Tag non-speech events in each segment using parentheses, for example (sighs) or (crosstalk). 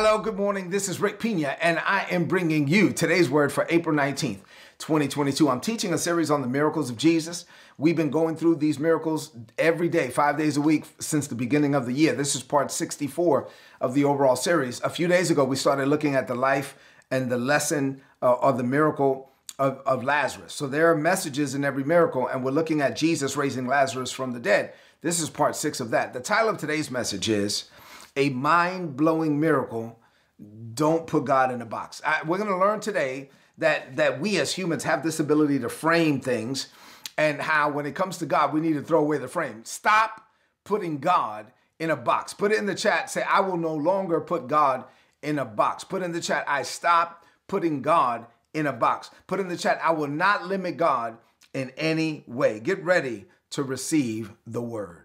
Hello, good morning. This is Rick Pina, and I am bringing you today's word for April 19th, 2022. I'm teaching a series on the miracles of Jesus. We've been going through these miracles every day, five days a week since the beginning of the year. This is part 64 of the overall series. A few days ago, we started looking at the life and the lesson uh, of the miracle of, of Lazarus. So there are messages in every miracle, and we're looking at Jesus raising Lazarus from the dead. This is part six of that. The title of today's message is a mind blowing miracle, don't put God in a box. I, we're going to learn today that, that we as humans have this ability to frame things and how when it comes to God, we need to throw away the frame. Stop putting God in a box. Put it in the chat. Say, I will no longer put God in a box. Put in the chat, I stop putting God in a box. Put in the chat, I will not limit God in any way. Get ready to receive the word.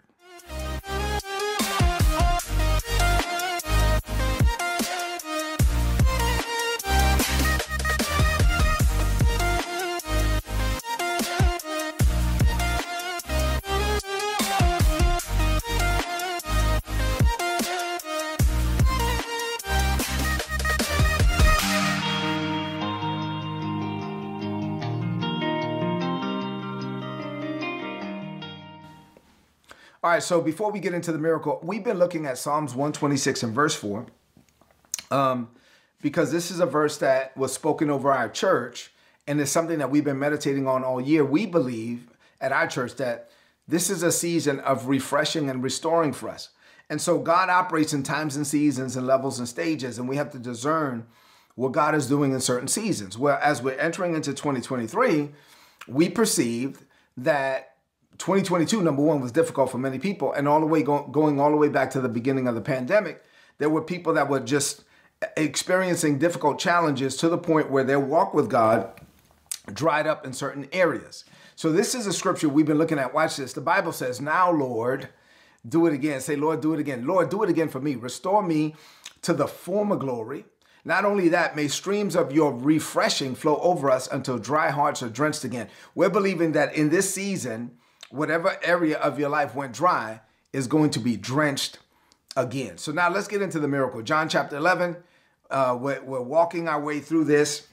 Right, so before we get into the miracle, we've been looking at Psalms 126 and verse 4, um, because this is a verse that was spoken over our church, and it's something that we've been meditating on all year. We believe at our church that this is a season of refreshing and restoring for us. And so God operates in times and seasons and levels and stages, and we have to discern what God is doing in certain seasons. Well, as we're entering into 2023, we perceived that 2022, number one, was difficult for many people. And all the way go, going all the way back to the beginning of the pandemic, there were people that were just experiencing difficult challenges to the point where their walk with God dried up in certain areas. So this is a scripture we've been looking at. Watch this. The Bible says, Now, Lord, do it again. Say, Lord, do it again. Lord, do it again for me. Restore me to the former glory. Not only that, may streams of your refreshing flow over us until dry hearts are drenched again. We're believing that in this season, whatever area of your life went dry is going to be drenched again. So now let's get into the miracle. John chapter 11, uh, we're, we're walking our way through this.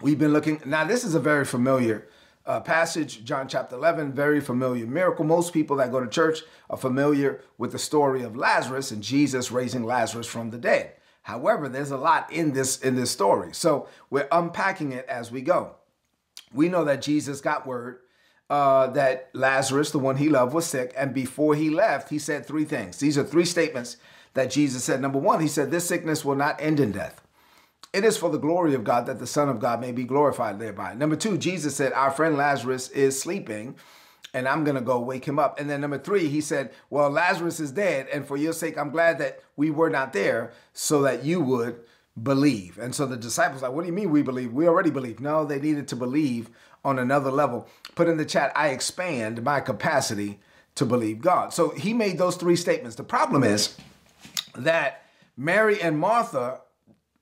We've been looking, now this is a very familiar uh, passage, John chapter 11, very familiar miracle. Most people that go to church are familiar with the story of Lazarus and Jesus raising Lazarus from the dead. However, there's a lot in this in this story. So we're unpacking it as we go. We know that Jesus got word uh, that Lazarus, the one he loved, was sick. And before he left, he said three things. These are three statements that Jesus said. Number one, he said, This sickness will not end in death. It is for the glory of God that the Son of God may be glorified thereby. Number two, Jesus said, Our friend Lazarus is sleeping, and I'm going to go wake him up. And then number three, he said, Well, Lazarus is dead, and for your sake, I'm glad that we were not there so that you would believe. And so the disciples like, what do you mean we believe? We already believe. No, they needed to believe on another level. Put in the chat, I expand my capacity to believe God. So he made those three statements. The problem is that Mary and Martha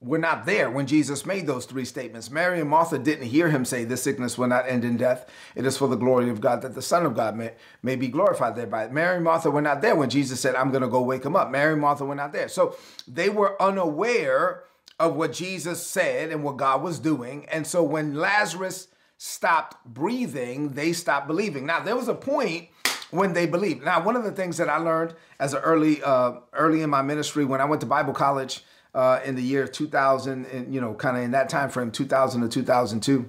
were not there when Jesus made those three statements. Mary and Martha didn't hear him say, This sickness will not end in death. It is for the glory of God that the Son of God may, may be glorified thereby. Mary and Martha were not there when Jesus said, I'm going to go wake him up. Mary and Martha were not there. So they were unaware of what Jesus said and what God was doing. And so when Lazarus stopped breathing, they stopped believing. Now, there was a point when they believed. Now, one of the things that I learned as early, uh, early in my ministry when I went to Bible college uh, in the year 2000, and you know, kind of in that time frame, 2000 to 2002,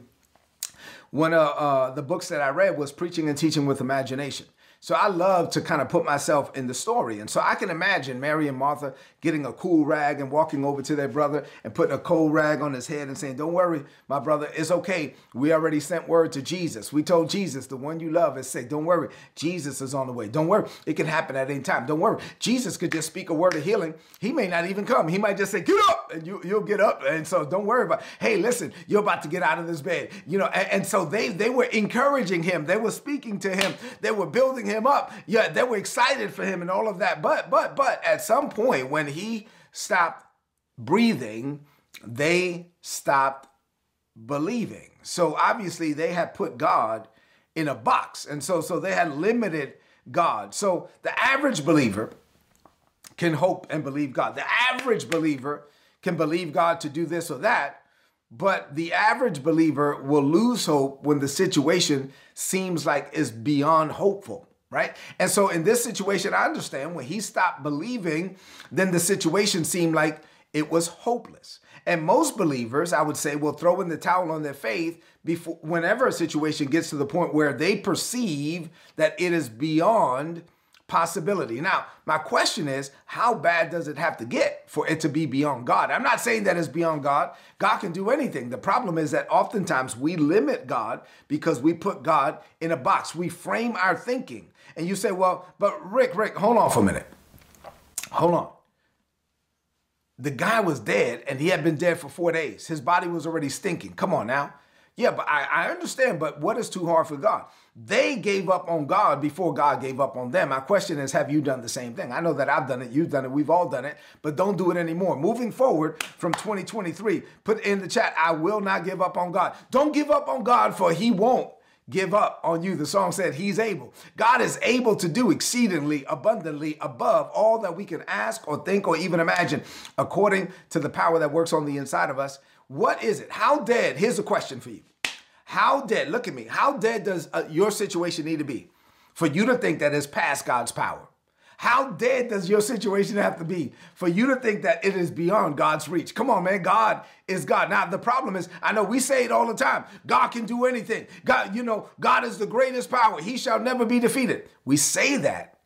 one of uh, the books that I read was Preaching and Teaching with Imagination. So I love to kind of put myself in the story. And so I can imagine Mary and Martha getting a cool rag and walking over to their brother and putting a cold rag on his head and saying, Don't worry, my brother, it's okay. We already sent word to Jesus. We told Jesus, the one you love, is say, Don't worry, Jesus is on the way. Don't worry, it can happen at any time. Don't worry. Jesus could just speak a word of healing. He may not even come. He might just say, Get up, and you, you'll get up. And so don't worry about, hey, listen, you're about to get out of this bed. You know, and, and so they they were encouraging him, they were speaking to him, they were building him him up. Yeah, they were excited for him and all of that. But but but at some point when he stopped breathing, they stopped believing. So obviously they had put God in a box. And so so they had limited God. So the average believer can hope and believe God. The average believer can believe God to do this or that. But the average believer will lose hope when the situation seems like it's beyond hopeful, right? And so in this situation, I understand when he stopped believing, then the situation seemed like it was hopeless. And most believers, I would say, will throw in the towel on their faith before whenever a situation gets to the point where they perceive that it is beyond possibility. Now, my question is, how bad does it have to get for it to be beyond God? I'm not saying that it's beyond God. God can do anything. The problem is that oftentimes we limit God because we put God in a box. We frame our thinking. And you say, well, but Rick, Rick, hold on for a minute. Hold on. The guy was dead and he had been dead for four days. His body was already stinking. Come on now. Yeah, but I, I understand, but what is too hard for God? They gave up on God before God gave up on them. My question is, have you done the same thing? I know that I've done it, you've done it, we've all done it, but don't do it anymore. Moving forward from 2023, put in the chat, I will not give up on God. Don't give up on God, for He won't give up on you. The song said he's able. God is able to do exceedingly abundantly above all that we can ask or think or even imagine according to the power that works on the inside of us. What is it? How dead? Here's a question for you. How dead, look at me, how dead does uh, your situation need to be for you to think that it's past God's power? How dead does your situation have to be for you to think that it is beyond God's reach? Come on, man. God is God. Now, the problem is, I know we say it all the time God can do anything. God, you know, God is the greatest power. He shall never be defeated. We say that.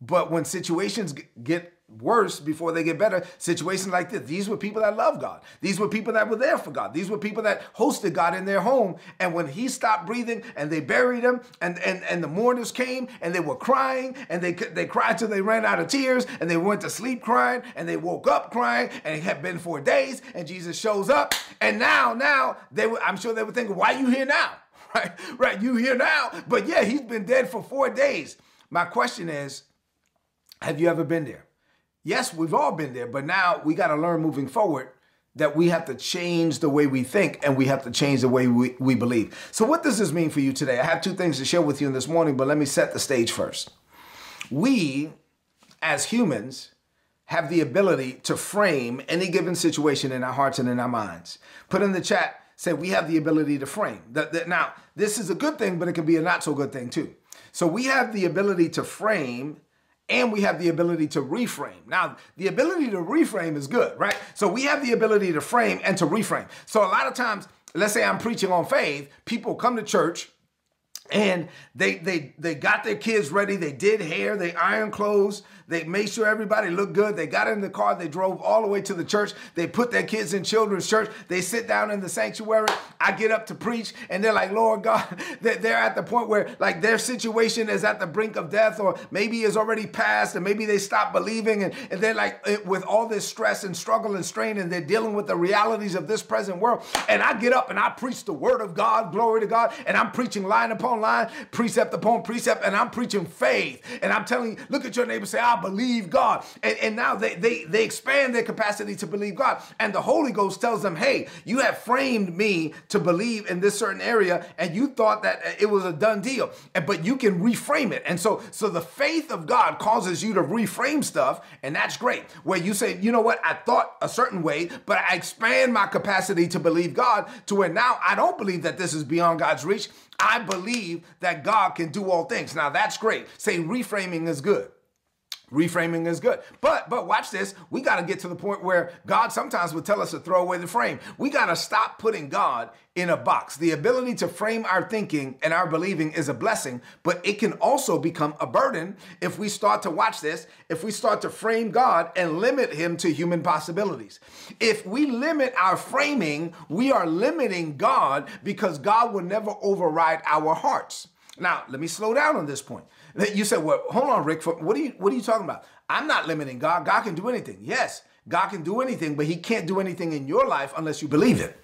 But when situations get worse before they get better. Situations like this. These were people that loved God. These were people that were there for God. These were people that hosted God in their home. And when he stopped breathing and they buried him and, and, and the mourners came and they were crying and they, they cried till they ran out of tears and they went to sleep crying and they woke up crying and it had been four days and Jesus shows up. And now, now, they were, I'm sure they were thinking, why are you here now? (laughs) Right, right, you here now. But yeah, he's been dead for four days. My question is, have you ever been there? Yes, we've all been there, but now we got to learn moving forward that we have to change the way we think and we have to change the way we, we believe. So, what does this mean for you today? I have two things to share with you in this morning, but let me set the stage first. We, as humans, have the ability to frame any given situation in our hearts and in our minds. Put in the chat, say we have the ability to frame. now, this is a good thing, but it can be a not so good thing too. So, we have the ability to frame and we have the ability to reframe. Now, the ability to reframe is good, right? So we have the ability to frame and to reframe. So a lot of times, let's say I'm preaching on faith, people come to church and they they they got their kids ready. They did hair. They iron clothes. They made sure everybody looked good. They got in the car. They drove all the way to the church. They put their kids in children's church. They sit down in the sanctuary. I get up to preach and they're like lord god (laughs) they're at the point where like their situation is at the brink of death or maybe is already passed and maybe they stop believing and, and they're like eh, with all this stress and struggle and strain and they're dealing with the realities of this present world. And i get up and i preach the word of god. Glory to god. And i'm preaching line upon line, precept upon precept, and I'm preaching faith. And I'm telling you, look at your neighbor, say, I believe God. And, and now they, they, they expand their capacity to believe God. And the Holy Ghost tells them, hey, you have framed me to believe in this certain area, and you thought that uh, it was a done deal. But you can reframe it. And so, so the faith of God causes you to reframe stuff, and that's great. Where you say, you know what, I thought a certain way, but I expand my capacity to believe God to where now I don't believe that this is beyond God's reach. I believe that God can do all things. Now that's great. Say reframing is good. Reframing is good. But but watch this. We got to get to the point where God sometimes will tell us to throw away the frame. We got to stop putting God in a box. The ability to frame our thinking and our believing is a blessing, but it can also become a burden if we start to watch this, if we start to frame God and limit him to human possibilities. If we limit our framing, we are limiting God because God will never override our hearts. Now, let me slow down on this point. You said, "Well, hold on, Rick. What are you What are you talking about? I'm not limiting God. God can do anything. Yes, God can do anything, but He can't do anything in your life unless you believe it.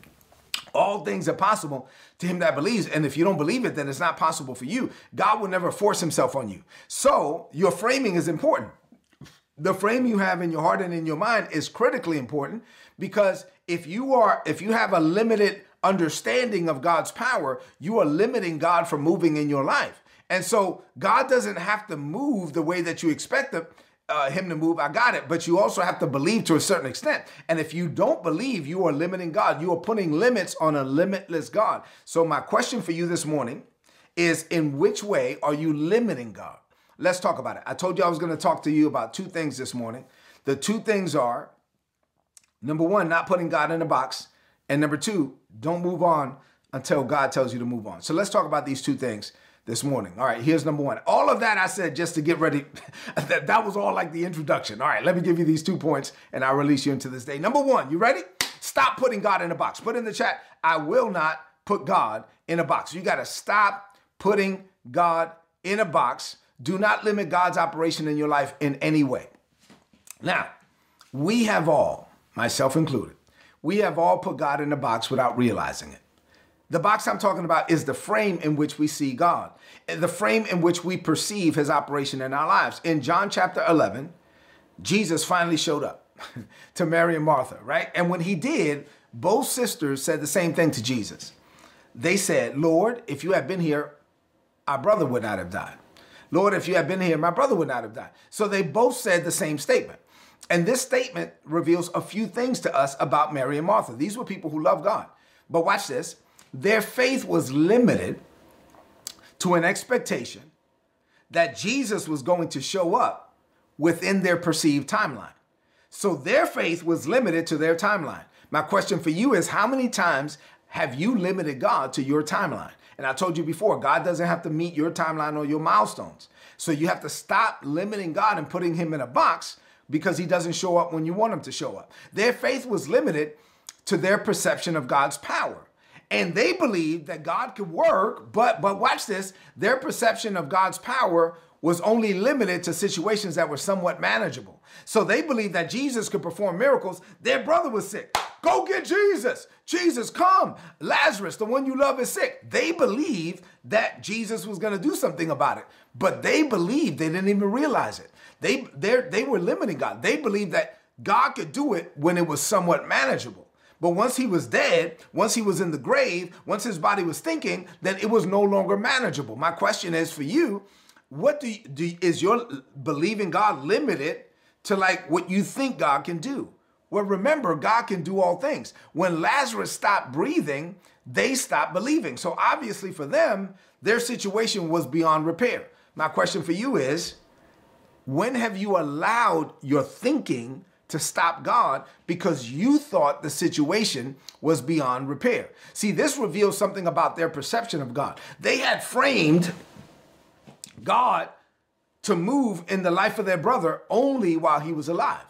All things are possible to him that believes. And if you don't believe it, then it's not possible for you. God will never force himself on you. So your framing is important. The frame you have in your heart and in your mind is critically important because if you are, if you have a limited understanding of God's power, you are limiting God from moving in your life. And so God doesn't have to move the way that you expect him uh, him to move, I got it. But you also have to believe to a certain extent. And if you don't believe, you are limiting God. You are putting limits on a limitless God. So, my question for you this morning is in which way are you limiting God? Let's talk about it. I told you I was going to talk to you about two things this morning. The two things are number one, not putting God in a box. And number two, don't move on until God tells you to move on. So, let's talk about these two things this morning. All right, here's number one. All of that I said just to get ready. (laughs) that, that was all like the introduction. All right, let me give you these two points and I'll release you into this day. Number one, you ready? Stop putting God in a box. Put in the chat, I will not put God in a box. You got to stop putting God in a box. Do not limit God's operation in your life in any way. Now, we have all, myself included, we have all put God in a box without realizing it. The box I'm talking about is the frame in which we see God, the frame in which we perceive his operation in our lives. In John chapter 11, Jesus finally showed up (laughs) to Mary and Martha, right? And when he did, both sisters said the same thing to Jesus. They said, Lord, if you had been here, our brother would not have died. Lord, if you had been here, my brother would not have died. So they both said the same statement. And this statement reveals a few things to us about Mary and Martha. These were people who loved God. But watch this their faith was limited to an expectation that Jesus was going to show up within their perceived timeline. So their faith was limited to their timeline. My question for you is how many times have you limited God to your timeline? And I told you before, God doesn't have to meet your timeline or your milestones. So you have to stop limiting God and putting him in a box because he doesn't show up when you want him to show up. Their faith was limited to their perception of God's power and they believed that God could work, but but watch this, their perception of God's power was only limited to situations that were somewhat manageable. So they believed that Jesus could perform miracles. Their brother was sick. Go get Jesus. Jesus, come. Lazarus, the one you love, is sick. They believed that Jesus was going to do something about it, but they believed they didn't even realize it. They they were limiting God. They believed that God could do it when it was somewhat manageable. But once he was dead, once he was in the grave, once his body was thinking, then it was no longer manageable. My question is for you, what do, you, do is your believing God limited to like what you think God can do? Well, remember, God can do all things. When Lazarus stopped breathing, they stopped believing. So obviously for them, their situation was beyond repair. My question for you is, when have you allowed your thinking to stop God because you thought the situation was beyond repair. See, this reveals something about their perception of God. They had framed God to move in the life of their brother only while he was alive.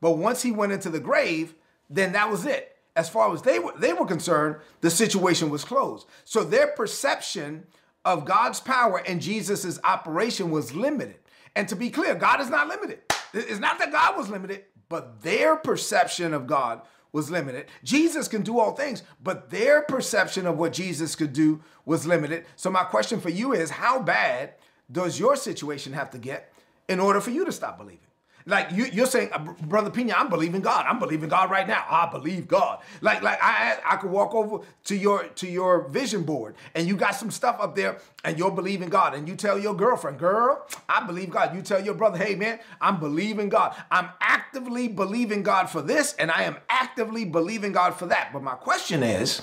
But once he went into the grave, then that was it. As far as they were, they were concerned, the situation was closed. So their perception of God's power and Jesus's operation was limited. And to be clear, God is not limited. It's not that God was limited, but their perception of God was limited. Jesus can do all things, but their perception of what Jesus could do was limited. So, my question for you is how bad does your situation have to get in order for you to stop believing? Like you, are saying, uh, brother Pina, I'm believing God. I'm believing God right now. I believe God. Like, like I, I could walk over to your to your vision board, and you got some stuff up there, and you're believing God, and you tell your girlfriend, girl, I believe God. You tell your brother, hey man, I'm believing God. I'm actively believing God for this, and I am actively believing God for that. But my question is,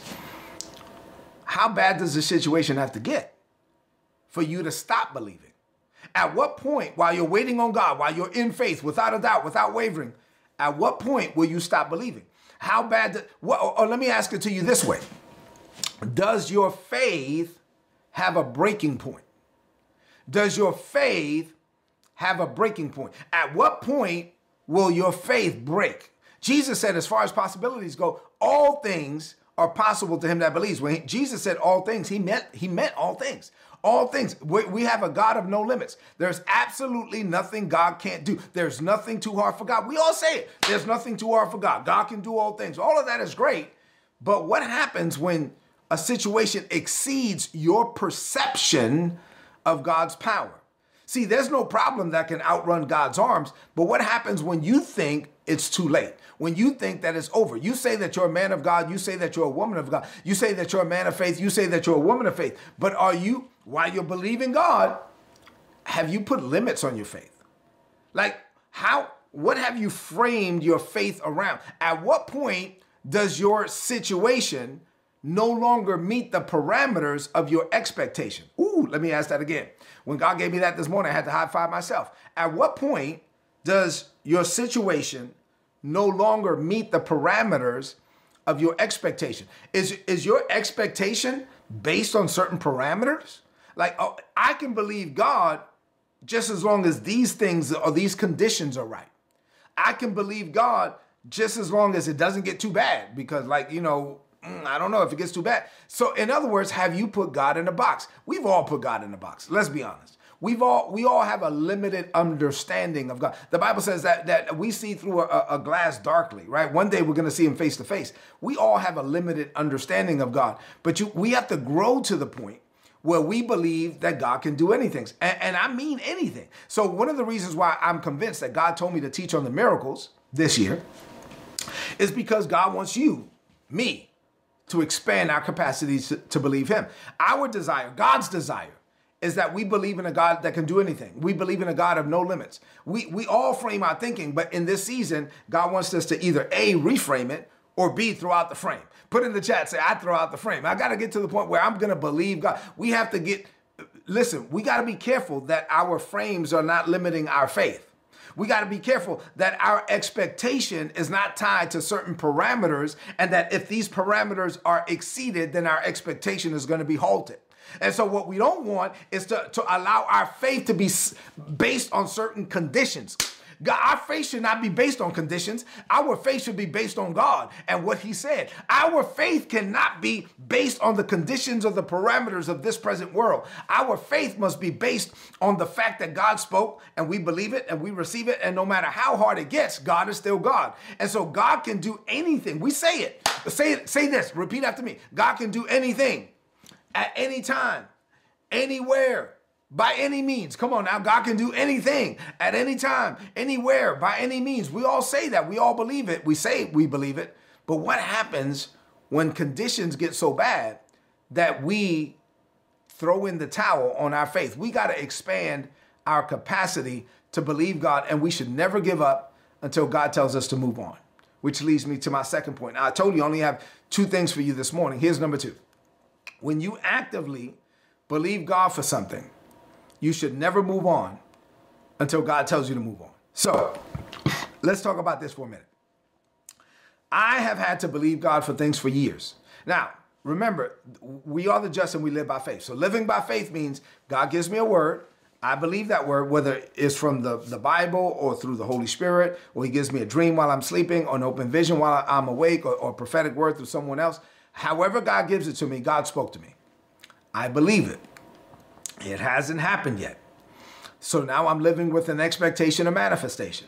how bad does the situation have to get for you to stop believing? At what point, while you're waiting on God, while you're in faith, without a doubt, without wavering, at what point will you stop believing? How bad, do, what, or let me ask it to you this way Does your faith have a breaking point? Does your faith have a breaking point? At what point will your faith break? Jesus said, as far as possibilities go, all things are possible to him that believes. When Jesus said all things, he meant he meant all things all things. We have a God of no limits. There's absolutely nothing God can't do. There's nothing too hard for God. We all say it. There's nothing too hard for God. God can do all things. All of that is great. But what happens when a situation exceeds your perception of God's power? See, there's no problem that can outrun God's arms, but what happens when you think it's too late? When you think that it's over? You say that you're a man of God, you say that you're a woman of God, you say that you're a man of faith, you say that you're a woman of faith, but are you while you're believing God, have you put limits on your faith? Like, how, what have you framed your faith around? At what point does your situation no longer meet the parameters of your expectation? Ooh, let me ask that again. When God gave me that this morning, I had to high five myself. At what point does your situation no longer meet the parameters of your expectation? Is, is your expectation based on certain parameters? Like, oh, I can believe God just as long as these things or these conditions are right. I can believe God just as long as it doesn't get too bad because, like, you know, mm, I don't know if it gets too bad. So, in other words, have you put God in a box? We've all put God in a box. Let's be honest. We've all we all have a limited understanding of God. The Bible says that that we see through a, a glass darkly, right? One day we're going to see Him face to face. We all have a limited understanding of God, but you we have to grow to the point where we believe that God can do anything. And, and, I mean anything. So, one of the reasons why I'm convinced that God told me to teach on the miracles this year is because God wants you, me, to expand our capacities to, to believe Him. Our desire, God's desire, is that we believe in a God that can do anything. We believe in a God of no limits. We, we all frame our thinking, but in this season, God wants us to either A, reframe it, or B, throw out the frame. Put in the chat, say, I throw out the frame. I got to get to the point where I'm going to believe God. We have to get, listen, we got to be careful that our frames are not limiting our faith. We got to be careful that our expectation is not tied to certain parameters, and that if these parameters are exceeded, then our expectation is going to be halted. And so, what we don't want is to, to allow our faith to be based on certain conditions. God, our faith should not be based on conditions. Our faith should be based on God and what He said. Our faith cannot be based on the conditions or the parameters of this present world. Our faith must be based on the fact that God spoke and we believe it and we receive it. And no matter how hard it gets, God is still God. And so God can do anything. We say it. Say, say this, repeat after me. God can do anything at any time, anywhere by any means. Come on now, God can do anything at any time, anywhere, by any means. We all say that. We all believe it. We say we believe it. But what happens when conditions get so bad that we throw in the towel on our faith? We got to expand our capacity to believe God, and we should never give up until God tells us to move on. Which leads me to my second point. Now, I told you I only have two things for you this morning. Here's number two. When you actively believe God for something, you should never move on until God tells you to move on. So let's talk about this for a minute. I have had to believe God for things for years. Now, remember, we are the just and we live by faith. So living by faith means God gives me a word. I believe that word, whether it's from the, the Bible or through the Holy Spirit, or He gives me a dream while I'm sleeping, or an open vision while I'm awake, or, or prophetic word through someone else. However, God gives it to me, God spoke to me. I believe it. It hasn't happened yet. So now I'm living with an expectation of manifestation.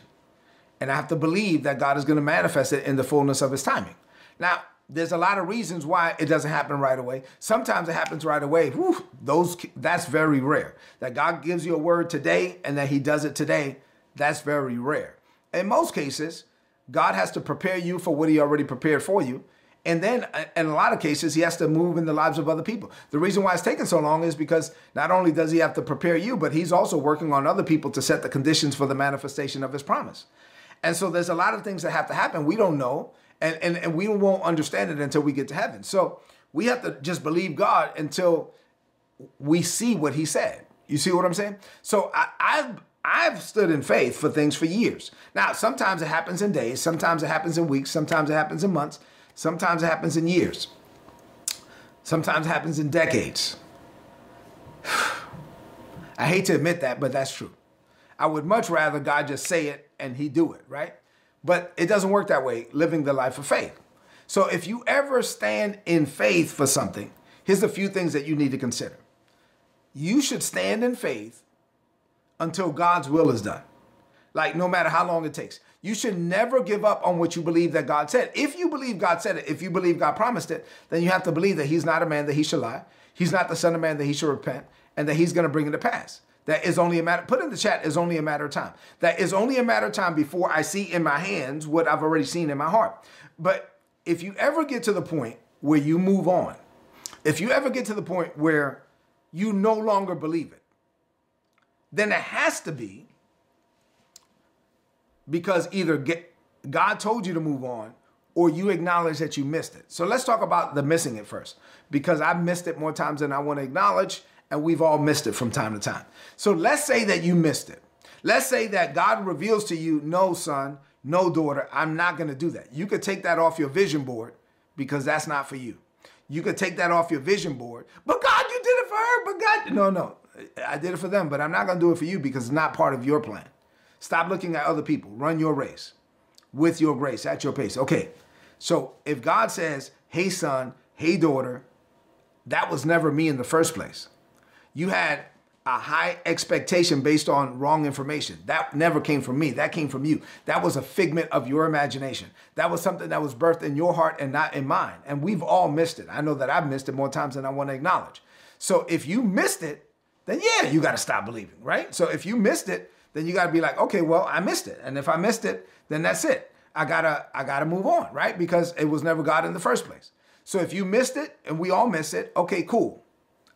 And I have to believe that God is going to manifest it in the fullness of his timing. Now, there's a lot of reasons why it doesn't happen right away. Sometimes it happens right away. Whew, those that's very rare. That God gives you a word today and that he does it today, that's very rare. In most cases, God has to prepare you for what he already prepared for you. And then in a lot of cases, he has to move in the lives of other people. The reason why it's taking so long is because not only does he have to prepare you, but he's also working on other people to set the conditions for the manifestation of his promise. And so there's a lot of things that have to happen. We don't know, and, and, and we won't understand it until we get to heaven. So we have to just believe God until we see what he said. You see what I'm saying? So I, I've I've stood in faith for things for years. Now, sometimes it happens in days, sometimes it happens in weeks, sometimes it happens in months, Sometimes it happens in years. Sometimes it happens in decades. (sighs) I hate to admit that, but that's true. I would much rather God just say it and he do it, right? But it doesn't work that way, living the life of faith. So if you ever stand in faith for something, here's a few things that you need to consider. You should stand in faith until God's will is done. Like no matter how long it takes. You should never give up on what you believe that God said. If you believe God said it, if you believe God promised it, then you have to believe that He's not a man that He should lie. He's not the Son of Man that He should repent, and that He's going to bring it to pass. That is only a matter, put in the chat, is only a matter of time. That is only a matter of time before I see in my hands what I've already seen in my heart. But if you ever get to the point where you move on, if you ever get to the point where you no longer believe it, then it has to be because either get, God told you to move on or you acknowledge that you missed it. So let's talk about the missing it first because I've missed it more times than I want to acknowledge and we've all missed it from time to time. So let's say that you missed it. Let's say that God reveals to you, no, son, no, daughter, I'm not going to do that. You could take that off your vision board because that's not for you. You could take that off your vision board. But God, you did it for her. But God, no, no, I did it for them, but I'm not going to do it for you because it's not part of your plan. Stop looking at other people. Run your race with your grace at your pace. Okay. So if God says, hey, son, hey, daughter, that was never me in the first place. You had a high expectation based on wrong information. That never came from me. That came from you. That was a figment of your imagination. That was something that was birthed in your heart and not in mine. And we've all missed it. I know that I've missed it more times than I want to acknowledge. So if you missed it, then yeah, you got to stop believing, right? So if you missed it, then you got to be like, okay, well, I missed it. And if I missed it, then that's it. I got to I got to move on, right? Because it was never God in the first place. So if you missed it and we all miss it, okay, cool.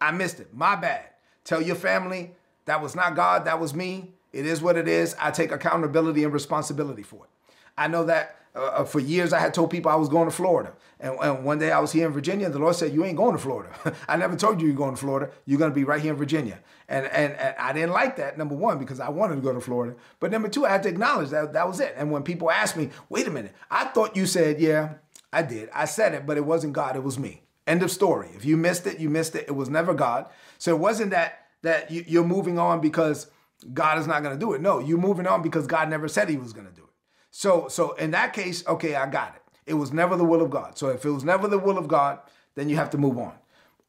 I missed it. My bad. Tell your family that was not God, that was me. It is what it is. I take accountability and responsibility for it. I know that uh, uh, for years I had told people I was going to Florida. And, and, one day I was here in Virginia, and the Lord said, You ain't going to Florida. (laughs) I never told you you're going to Florida. You're going to be right here in Virginia. And, and, and, I didn't like that, number one, because I wanted to go to Florida. But number two, I had to acknowledge that that was it. And when people ask me, Wait a minute, I thought you said, Yeah, I did. I said it, but it wasn't God, it was me. End of story. If you missed it, you missed it. It was never God. So it wasn't that that you're moving on because God is not going to do it. No, you're moving on because God never said he was going to do it. So so in that case, okay, I got it. It was never the will of God. So if it was never the will of God, then you have to move on.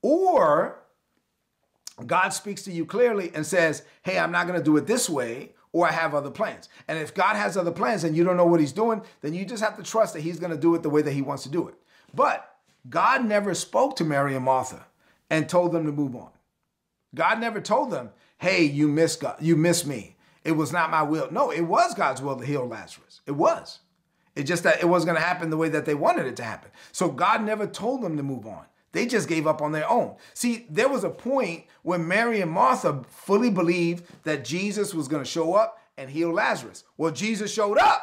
Or God speaks to you clearly and says, "Hey, I'm not going to do it this way." Or I have other plans. And if God has other plans and you don't know what he's doing, then you just have to trust that he's going to do it the way that he wants to do it. But God never spoke to Mary and Martha and told them to move on. God never told them, "Hey, you miss God, you miss me. It was not my will." No, it was God's will to heal Lazarus. It was. It just that it wasn't going to happen the way that they wanted it to happen. So God never told them to move on. They just gave up on their own. See, there was a point when Mary and Martha fully believed that Jesus was going to show up and heal Lazarus. Well, Jesus showed up,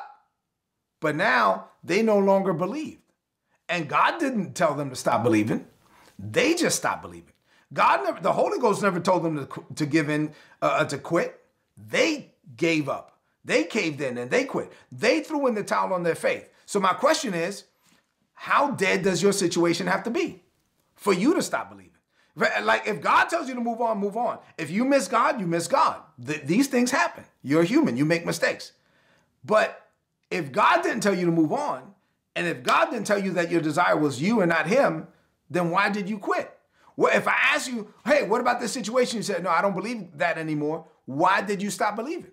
but now they no longer believed. And God didn't tell them to stop believing. They just stopped believing. God never, the Holy Ghost never told them to, to give in, uh, uh, to quit. They gave up. They caved in and they quit. They threw in the towel on their faith. So my question is, how dead does your situation have to be for you to stop believing? Like if God tells you to move on, move on. If you miss God, you miss God. Th- these things happen. You're human. You make mistakes. But if God didn't tell you to move on, and if God didn't tell you that your desire was you and not Him, then why did you quit? Well, if I ask you, hey, what about this situation? You said, no, I don't believe that anymore. Why did you stop believing?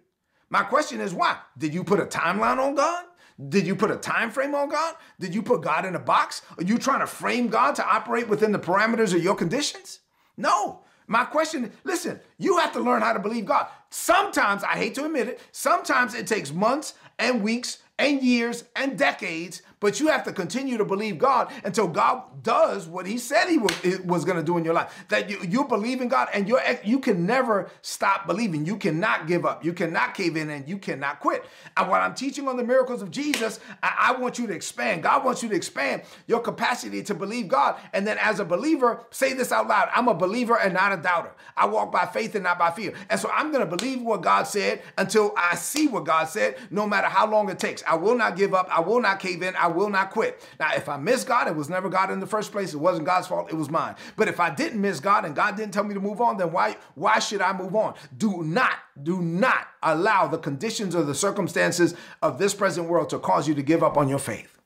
My question is why? Did you put a timeline on God? Did you put a time frame on God? Did you put God in a box? Are you trying to frame God to operate within the parameters of your conditions? No. My question, listen, you have to learn how to believe God. Sometimes, I hate to admit it, sometimes it takes months and weeks and years and decades but you have to continue to believe God until God does what He said He was, going to do in your life. That you, you believe in God and you you can never stop believing. You cannot give up. You cannot cave in and you cannot quit. And what I'm teaching on the miracles of Jesus, I, I want you to expand. God wants you to expand your capacity to believe God. And then as a believer, say this out loud I'm a believer and not a doubter. I walk by faith and not by fear. And so I'm going to believe what God said until I see what God said, no matter how long it takes. I will not give up. I will not cave in. I I will not quit. Now, if I miss God, it was never God in the first place. It wasn't God's fault. It was mine. But if I didn't miss God and God didn't tell me to move on, then why, why should I move on? Do not, do not allow the conditions or the circumstances of this present world to cause you to give up on your faith.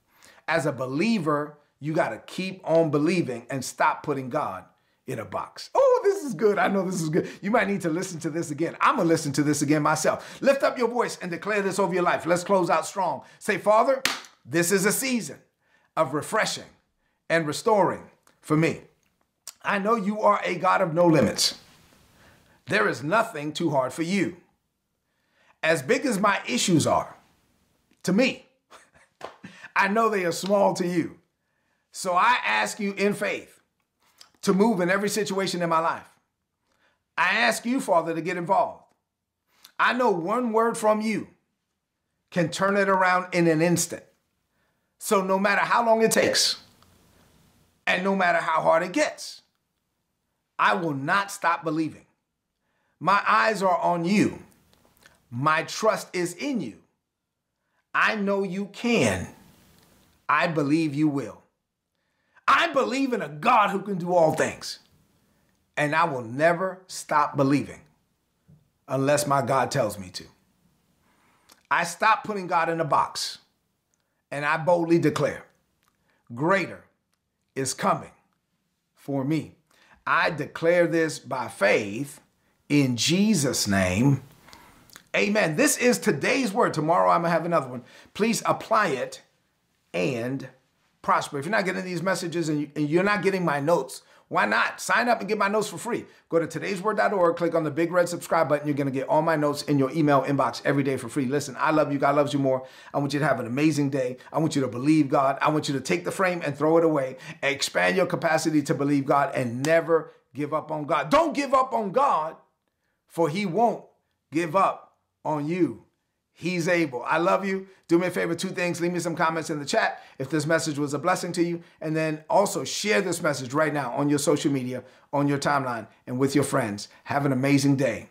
As a believer, you got to keep on believing and stop putting God in a box. Oh, this is good. I know this is good. You might need to listen to this again. I'm going to listen to this again myself. Lift up your voice and declare this over your life. Let's close out strong. Say, Father, this is a season of refreshing and restoring for me. I know you are a God of no limits. There is nothing too hard for you. As big as my issues are, to me, (laughs) I know they are small to you. So I ask you in faith to move in every situation in my life. I ask you, Father, to get involved. I know one word from you can turn it around in an instant. So no matter how long it takes, and no matter how hard it gets, I will not stop believing. My eyes are on you. My trust is in you. I know you can. I believe you will. I believe in a God who can do all things. And I will never stop believing unless my God tells me to. I stop putting God in a box and I boldly declare greater is coming for me. I declare this by faith in Jesus' name. Amen. This is today's word. Tomorrow I'm going to have another one. Please apply it and prosper. If you're not getting these messages and you're not getting my notes, why not? Sign up and get my notes for free. Go to today'sword.org, click on the big red subscribe button. You're going to get all my notes in your email inbox every day for free. Listen, I love you. God loves you more. I want you to have an amazing day. I want you to believe God. I want you to take the frame and throw it away, expand your capacity to believe God, and never give up on God. Don't give up on God, for He won't give up on you. He's able. I love you. Do me a favor, two things. Leave me some comments in the chat if this message was a blessing to you. And then also share this message right now on your social media, on your timeline, and with your friends. Have an amazing day.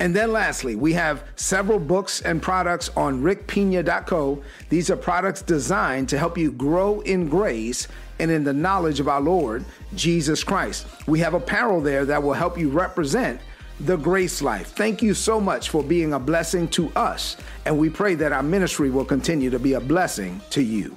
And then lastly, we have several books and products on rickpina.co. These are products designed to help you grow in grace and in the knowledge of our Lord Jesus Christ. We have apparel there that will help you represent the grace life. Thank you so much for being a blessing to us. And we pray that our ministry will continue to be a blessing to you.